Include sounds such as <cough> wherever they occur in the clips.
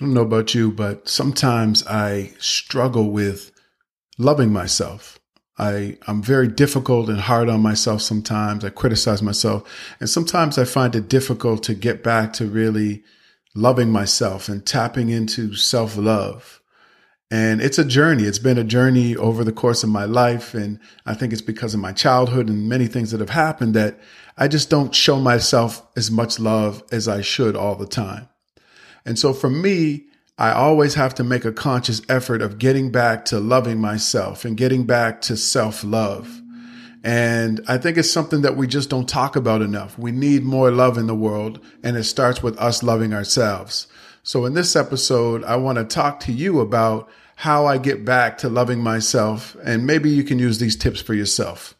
I don't know about you, but sometimes I struggle with loving myself. I, I'm very difficult and hard on myself sometimes. I criticize myself. And sometimes I find it difficult to get back to really loving myself and tapping into self love. And it's a journey. It's been a journey over the course of my life. And I think it's because of my childhood and many things that have happened that I just don't show myself as much love as I should all the time. And so for me, I always have to make a conscious effort of getting back to loving myself and getting back to self love. And I think it's something that we just don't talk about enough. We need more love in the world, and it starts with us loving ourselves. So, in this episode, I want to talk to you about how I get back to loving myself, and maybe you can use these tips for yourself.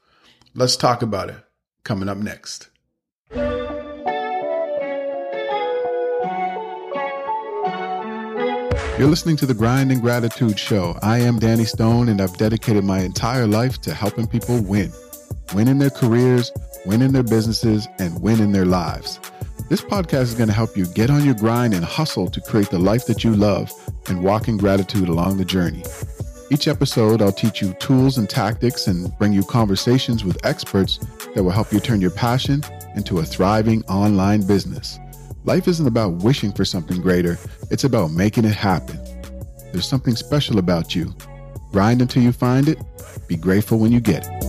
Let's talk about it coming up next. You're listening to the Grind and Gratitude Show. I am Danny Stone, and I've dedicated my entire life to helping people win win in their careers, win in their businesses, and win in their lives. This podcast is going to help you get on your grind and hustle to create the life that you love and walk in gratitude along the journey. Each episode, I'll teach you tools and tactics and bring you conversations with experts that will help you turn your passion into a thriving online business. Life isn't about wishing for something greater, it's about making it happen. There's something special about you. Grind until you find it. Be grateful when you get it.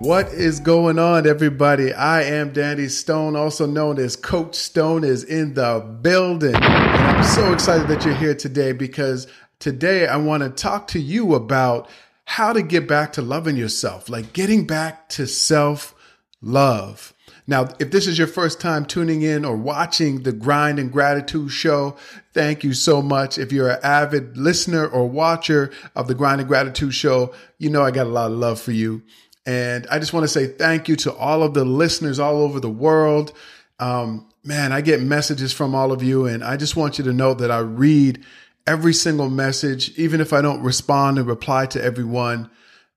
What is going on, everybody? I am Danny Stone, also known as Coach Stone, is in the building. And I'm so excited that you're here today because today I want to talk to you about how to get back to loving yourself, like getting back to self love. Now, if this is your first time tuning in or watching the Grind and Gratitude show, thank you so much. If you're an avid listener or watcher of the Grind and Gratitude show, you know I got a lot of love for you. And I just want to say thank you to all of the listeners all over the world. Um, man, I get messages from all of you, and I just want you to know that I read every single message, even if I don't respond and reply to everyone,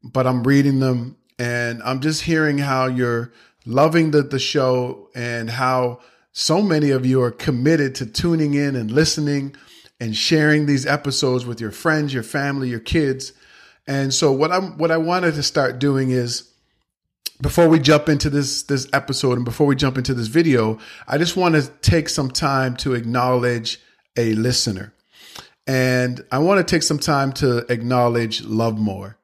but I'm reading them and I'm just hearing how you're loving the, the show and how so many of you are committed to tuning in and listening and sharing these episodes with your friends, your family, your kids. And so what I'm what I wanted to start doing is before we jump into this this episode and before we jump into this video, I just want to take some time to acknowledge a listener. And I want to take some time to acknowledge Love More.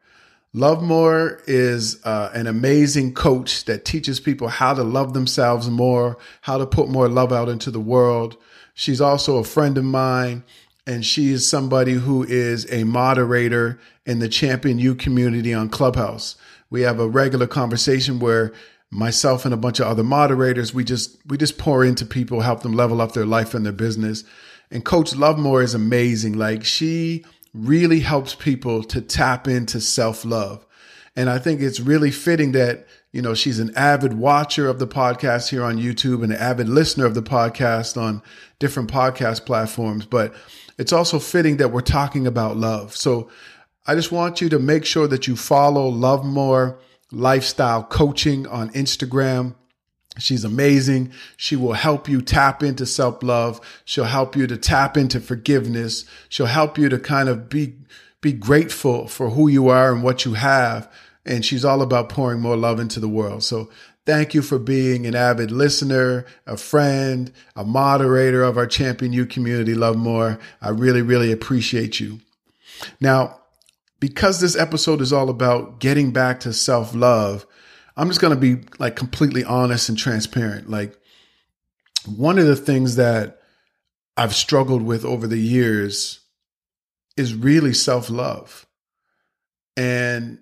Love More is uh, an amazing coach that teaches people how to love themselves more, how to put more love out into the world. She's also a friend of mine, and she is somebody who is a moderator in the Champion U community on Clubhouse. We have a regular conversation where myself and a bunch of other moderators we just we just pour into people, help them level up their life and their business. And Coach Lovemore is amazing. Like she really helps people to tap into self love. And I think it's really fitting that, you know, she's an avid watcher of the podcast here on YouTube and an avid listener of the podcast on different podcast platforms. But it's also fitting that we're talking about love. So I just want you to make sure that you follow Love More Lifestyle Coaching on Instagram. She's amazing. She will help you tap into self love. She'll help you to tap into forgiveness. She'll help you to kind of be, be grateful for who you are and what you have. And she's all about pouring more love into the world. So thank you for being an avid listener, a friend, a moderator of our Champion You community, Love More. I really, really appreciate you. Now, because this episode is all about getting back to self love, I'm just going to be like completely honest and transparent. Like one of the things that I've struggled with over the years is really self love. And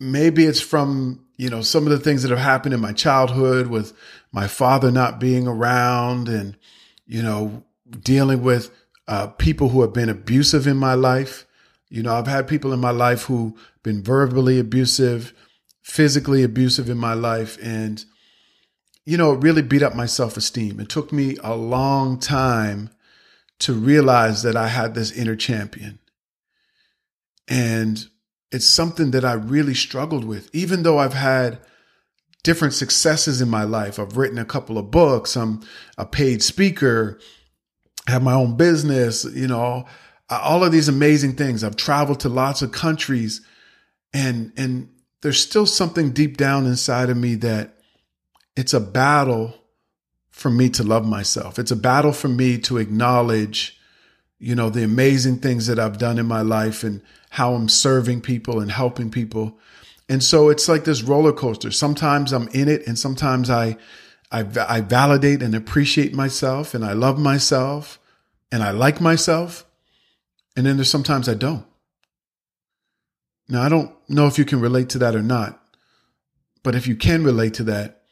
maybe it's from, you know, some of the things that have happened in my childhood with my father not being around and, you know, dealing with uh, people who have been abusive in my life. You know, I've had people in my life who been verbally abusive, physically abusive in my life and you know it really beat up my self-esteem it took me a long time to realize that i had this inner champion and it's something that i really struggled with even though i've had different successes in my life. I've written a couple of books. I'm a paid speaker, I have my own business, you know, all of these amazing things. I've traveled to lots of countries and, and there's still something deep down inside of me that it's a battle for me to love myself. It's a battle for me to acknowledge, you know, the amazing things that I've done in my life and how I'm serving people and helping people. And so it's like this roller coaster. Sometimes I'm in it and sometimes I, I, I validate and appreciate myself and I love myself and I like myself. And then there's sometimes I don't. Now, I don't know if you can relate to that or not, but if you can relate to that,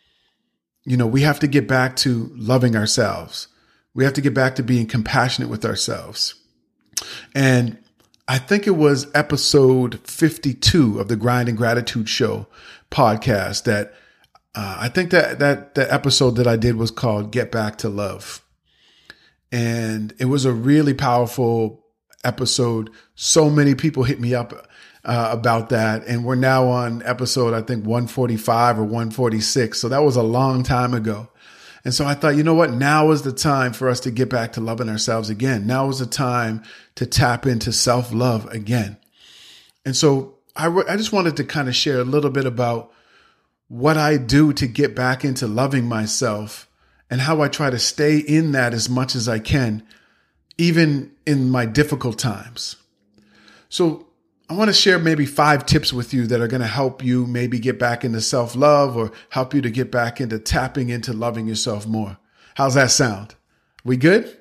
you know, we have to get back to loving ourselves. We have to get back to being compassionate with ourselves. And I think it was episode 52 of the Grind and Gratitude Show podcast that uh, I think that that the episode that I did was called Get Back to Love. And it was a really powerful episode. So many people hit me up uh, about that. And we're now on episode, I think 145 or 146. So that was a long time ago. And so I thought, you know what? Now is the time for us to get back to loving ourselves again. Now is the time to tap into self love again. And so I, re- I just wanted to kind of share a little bit about what I do to get back into loving myself and how I try to stay in that as much as I can, even in my difficult times. So I want to share maybe five tips with you that are going to help you maybe get back into self love or help you to get back into tapping into loving yourself more. How's that sound? We good?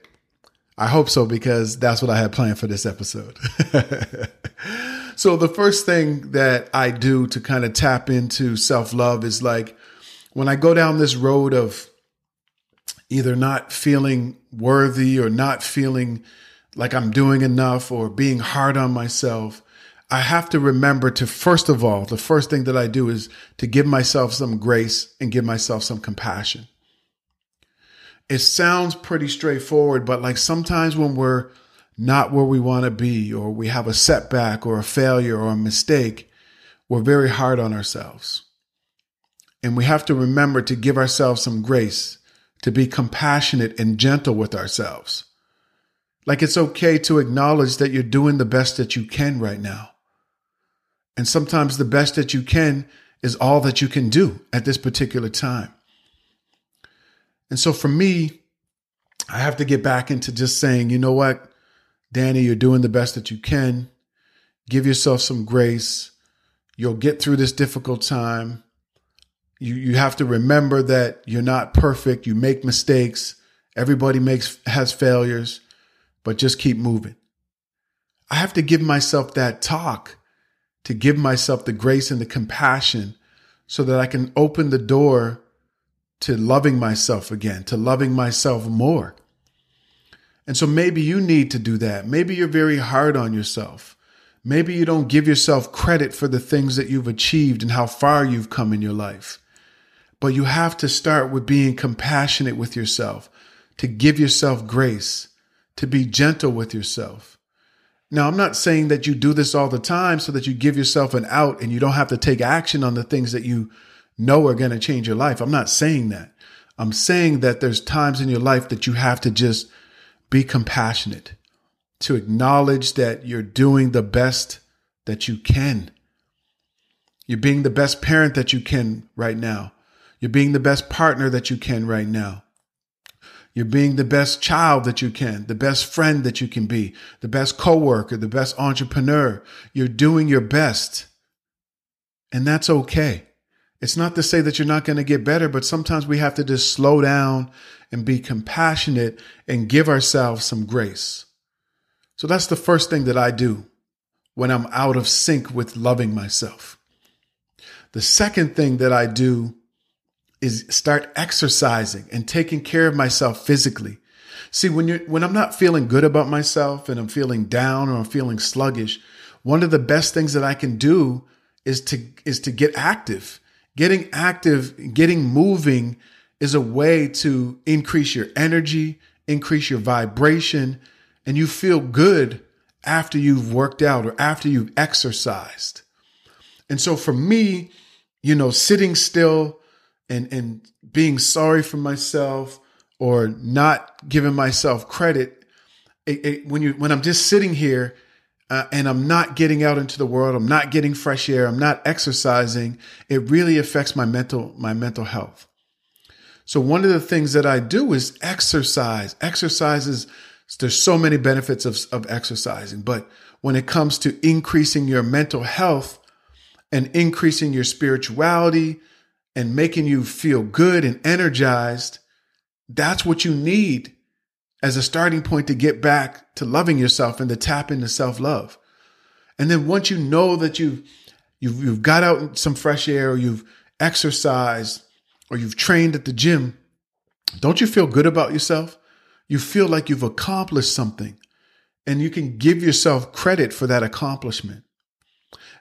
I hope so because that's what I had planned for this episode. <laughs> so, the first thing that I do to kind of tap into self love is like when I go down this road of either not feeling worthy or not feeling like I'm doing enough or being hard on myself, I have to remember to, first of all, the first thing that I do is to give myself some grace and give myself some compassion it sounds pretty straightforward, but like sometimes when we're not where we want to be, or we have a setback, or a failure, or a mistake, we're very hard on ourselves. And we have to remember to give ourselves some grace, to be compassionate and gentle with ourselves. Like it's okay to acknowledge that you're doing the best that you can right now. And sometimes the best that you can is all that you can do at this particular time. And so for me, I have to get back into just saying, you know what, Danny, you're doing the best that you can. Give yourself some grace. You'll get through this difficult time. You, you have to remember that you're not perfect. You make mistakes. Everybody makes has failures, but just keep moving. I have to give myself that talk to give myself the grace and the compassion so that I can open the door to loving myself again, to loving myself more. And so maybe you need to do that. Maybe you're very hard on yourself. Maybe you don't give yourself credit for the things that you've achieved and how far you've come in your life. But you have to start with being compassionate with yourself, to give yourself grace, to be gentle with yourself. Now, I'm not saying that you do this all the time so that you give yourself an out and you don't have to take action on the things that you know are going to change your life. I'm not saying that. I'm saying that there's times in your life that you have to just be compassionate, to acknowledge that you're doing the best that you can. You're being the best parent that you can right now. You're being the best partner that you can right now. You're being the best child that you can, the best friend that you can be, the best coworker, the best entrepreneur. You're doing your best. And that's okay. It's not to say that you're not going to get better, but sometimes we have to just slow down and be compassionate and give ourselves some grace. So that's the first thing that I do when I'm out of sync with loving myself. The second thing that I do is start exercising and taking care of myself physically. See, when you when I'm not feeling good about myself and I'm feeling down or I'm feeling sluggish, one of the best things that I can do is to is to get active Getting active, getting moving is a way to increase your energy, increase your vibration, and you feel good after you've worked out or after you've exercised. And so for me, you know, sitting still and and being sorry for myself or not giving myself credit it, it, when you when I'm just sitting here uh, and I'm not getting out into the world, I'm not getting fresh air, I'm not exercising, it really affects my mental my mental health. So one of the things that I do is exercise. Exercises there's so many benefits of, of exercising, but when it comes to increasing your mental health and increasing your spirituality and making you feel good and energized, that's what you need as a starting point to get back to loving yourself and to tap into self love. And then once you know that you've, you've, you've got out some fresh air or you've exercised or you've trained at the gym, don't you feel good about yourself? You feel like you've accomplished something and you can give yourself credit for that accomplishment.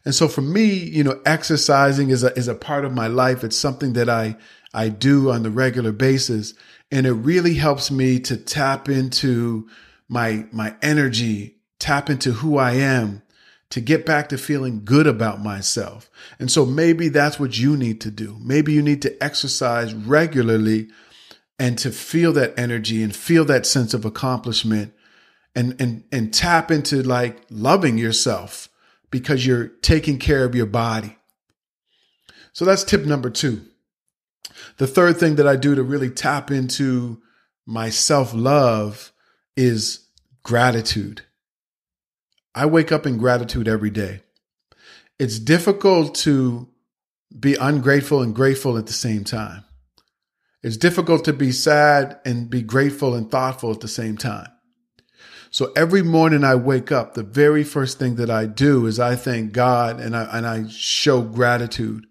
And so for me, you know, exercising is a, is a part of my life. It's something that I, I do on the regular basis. And it really helps me to tap into my, my energy, tap into who I am, to get back to feeling good about myself. And so maybe that's what you need to do. Maybe you need to exercise regularly and to feel that energy and feel that sense of accomplishment and, and, and tap into like loving yourself because you're taking care of your body. So that's tip number two. The third thing that I do to really tap into my self love is gratitude. I wake up in gratitude every day. It's difficult to be ungrateful and grateful at the same time. It's difficult to be sad and be grateful and thoughtful at the same time. So every morning I wake up, the very first thing that I do is I thank God and I, and I show gratitude.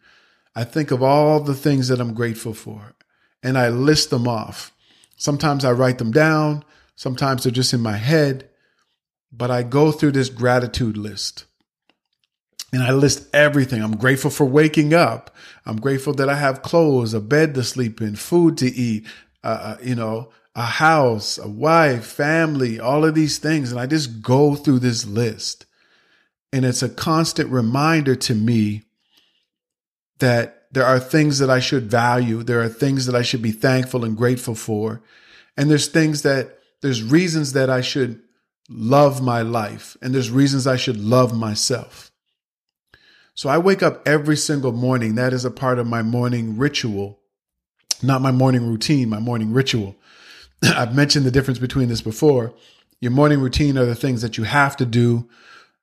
I think of all the things that I'm grateful for and I list them off. Sometimes I write them down. Sometimes they're just in my head, but I go through this gratitude list and I list everything. I'm grateful for waking up. I'm grateful that I have clothes, a bed to sleep in, food to eat, uh, uh you know, a house, a wife, family, all of these things. And I just go through this list. And it's a constant reminder to me that there are things that I should value. There are things that I should be thankful and grateful for. And there's things that, there's reasons that I should love my life. And there's reasons I should love myself. So I wake up every single morning. That is a part of my morning ritual, not my morning routine, my morning ritual. <clears throat> I've mentioned the difference between this before. Your morning routine are the things that you have to do.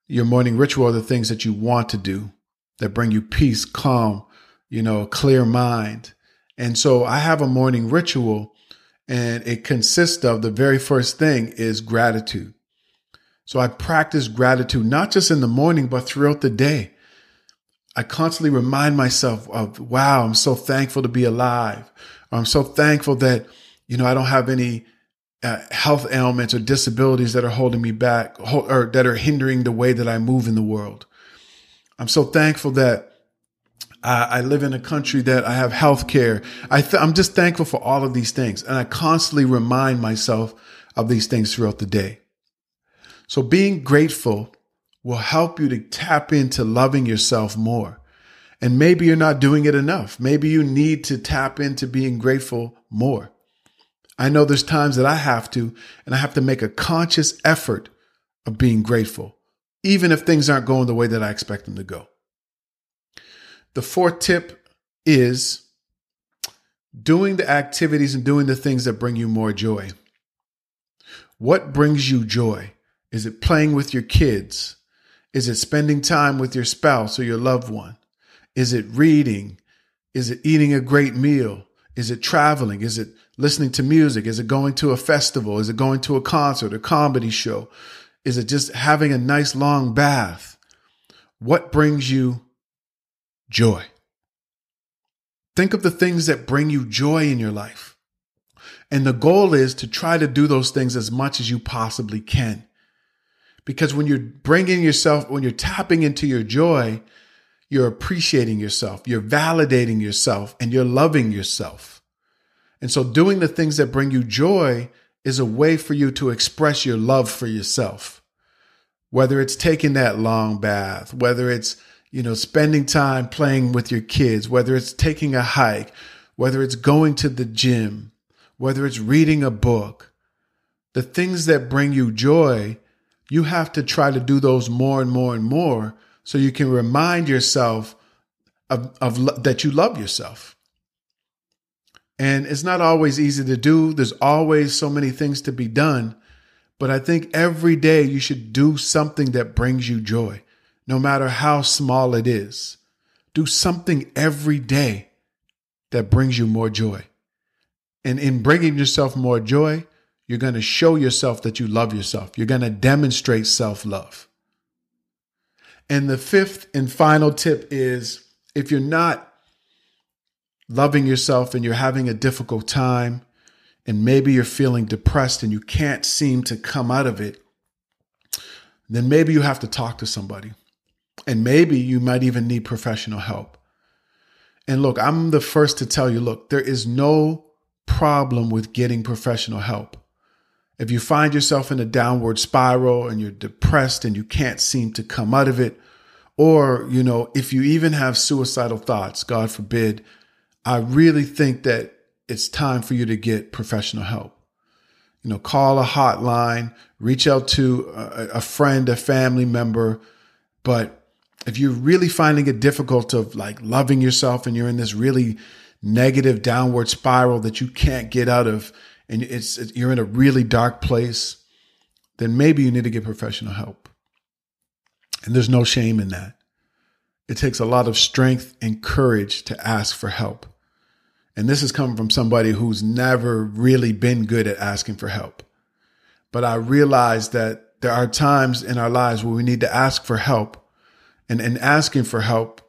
Your morning ritual are the things that you want to do that bring you peace, calm, you know, clear mind. And so I have a morning ritual and it consists of the very first thing is gratitude. So I practice gratitude, not just in the morning, but throughout the day. I constantly remind myself of, wow, I'm so thankful to be alive. I'm so thankful that, you know, I don't have any uh, health ailments or disabilities that are holding me back or that are hindering the way that I move in the world. I'm so thankful that I live in a country that I have health care. Th- I'm just thankful for all of these things. And I constantly remind myself of these things throughout the day. So being grateful will help you to tap into loving yourself more. And maybe you're not doing it enough. Maybe you need to tap into being grateful more. I know there's times that I have to, and I have to make a conscious effort of being grateful, even if things aren't going the way that I expect them to go. The fourth tip is doing the activities and doing the things that bring you more joy. What brings you joy? Is it playing with your kids? Is it spending time with your spouse or your loved one? Is it reading? Is it eating a great meal? Is it traveling? Is it listening to music? Is it going to a festival? Is it going to a concert, a comedy show? Is it just having a nice long bath? What brings you joy? Think of the things that bring you joy in your life. And the goal is to try to do those things as much as you possibly can. Because when you're bringing yourself, when you're tapping into your joy, you're appreciating yourself, you're validating yourself, and you're loving yourself. And so doing the things that bring you joy is a way for you to express your love for yourself. Whether it's taking that long bath, whether it's, you know, spending time playing with your kids, whether it's taking a hike, whether it's going to the gym, whether it's reading a book, the things that bring you joy, you have to try to do those more and more and more so you can remind yourself of, of that you love yourself. And it's not always easy to do. There's always so many things to be done. But I think every day you should do something that brings you joy, no matter how small it is. Do something every day that brings you more joy. And in bringing yourself more joy, you're going to show yourself that you love yourself. You're going to demonstrate self love. And the fifth and final tip is if you're not loving yourself and you're having a difficult time, and maybe you're feeling depressed and you can't seem to come out of it, then maybe you have to talk to somebody. And maybe you might even need professional help. And look, I'm the first to tell you look, there is no problem with getting professional help. If you find yourself in a downward spiral and you're depressed and you can't seem to come out of it, or, you know, if you even have suicidal thoughts, God forbid, I really think that it's time for you to get professional help. You know, call a hotline, reach out to a, a friend, a family member. But if you're really finding it difficult of like loving yourself and you're in this really negative downward spiral that you can't get out of, and it's you're in a really dark place, then maybe you need to get professional help. And there's no shame in that. It takes a lot of strength and courage to ask for help. And this is coming from somebody who's never really been good at asking for help. But I realize that there are times in our lives where we need to ask for help. And in asking for help,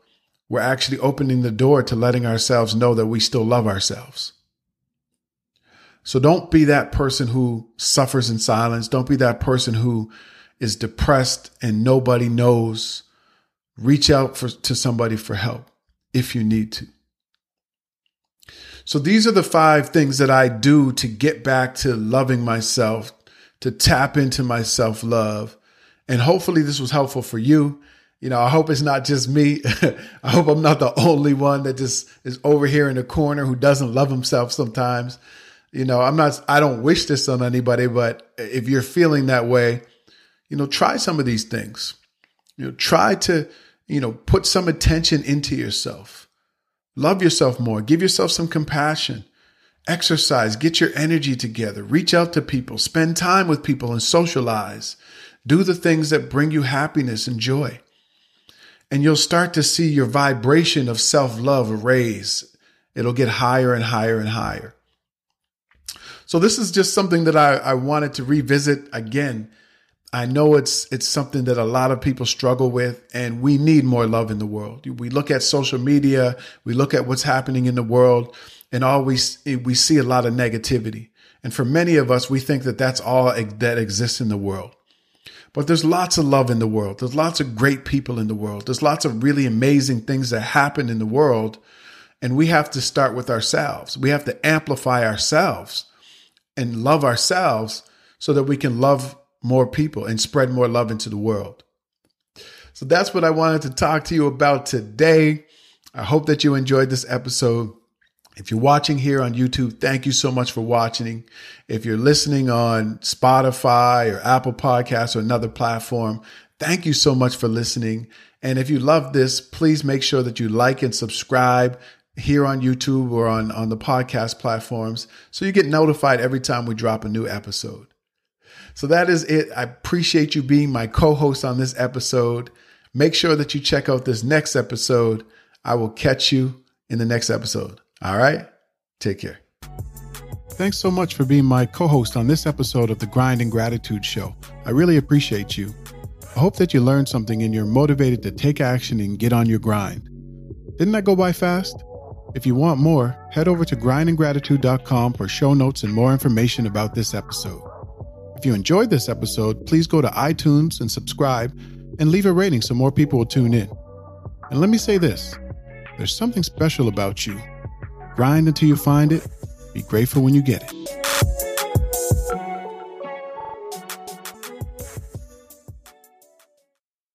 we're actually opening the door to letting ourselves know that we still love ourselves. So don't be that person who suffers in silence. Don't be that person who is depressed and nobody knows. Reach out for, to somebody for help if you need to. So these are the five things that I do to get back to loving myself, to tap into my self love. And hopefully this was helpful for you. You know, I hope it's not just me. <laughs> I hope I'm not the only one that just is over here in the corner who doesn't love himself sometimes you know, I'm not, I don't wish this on anybody, but if you're feeling that way, you know, try some of these things. You know, try to, you know, put some attention into yourself. Love yourself more. Give yourself some compassion. Exercise. Get your energy together. Reach out to people. Spend time with people and socialize. Do the things that bring you happiness and joy. And you'll start to see your vibration of self love raise. It'll get higher and higher and higher. So this is just something that I, I wanted to revisit again. I know it's it's something that a lot of people struggle with, and we need more love in the world. We look at social media, we look at what's happening in the world, and always eh, we see a lot of negativity. And for many of us, we think that that's all that exists in the world. But there's lots of love in the world. There's lots of great people in the world. There's lots of really amazing things that happen in the world. And we have to start with ourselves. We have to amplify ourselves and love ourselves so that we can love more people and spread more love into the world. So that's what I wanted to talk to you about today. I hope that you enjoyed this episode. If you're watching here on YouTube, thank you so much for watching. If you're listening on Spotify or Apple Podcasts or another platform, thank you so much for listening. And if you love this, please make sure that you like and subscribe here on YouTube or on, on the podcast platforms so you get notified every time we drop a new episode. So that is it. I appreciate you being my co host on this episode. Make sure that you check out this next episode. I will catch you in the next episode. All right? Take care. Thanks so much for being my co host on this episode of the Grind and Gratitude Show. I really appreciate you. I hope that you learned something and you're motivated to take action and get on your grind. Didn't that go by fast? If you want more, head over to grindandgratitude.com for show notes and more information about this episode. If you enjoyed this episode, please go to iTunes and subscribe and leave a rating so more people will tune in. And let me say this there's something special about you. Grind until you find it, be grateful when you get it.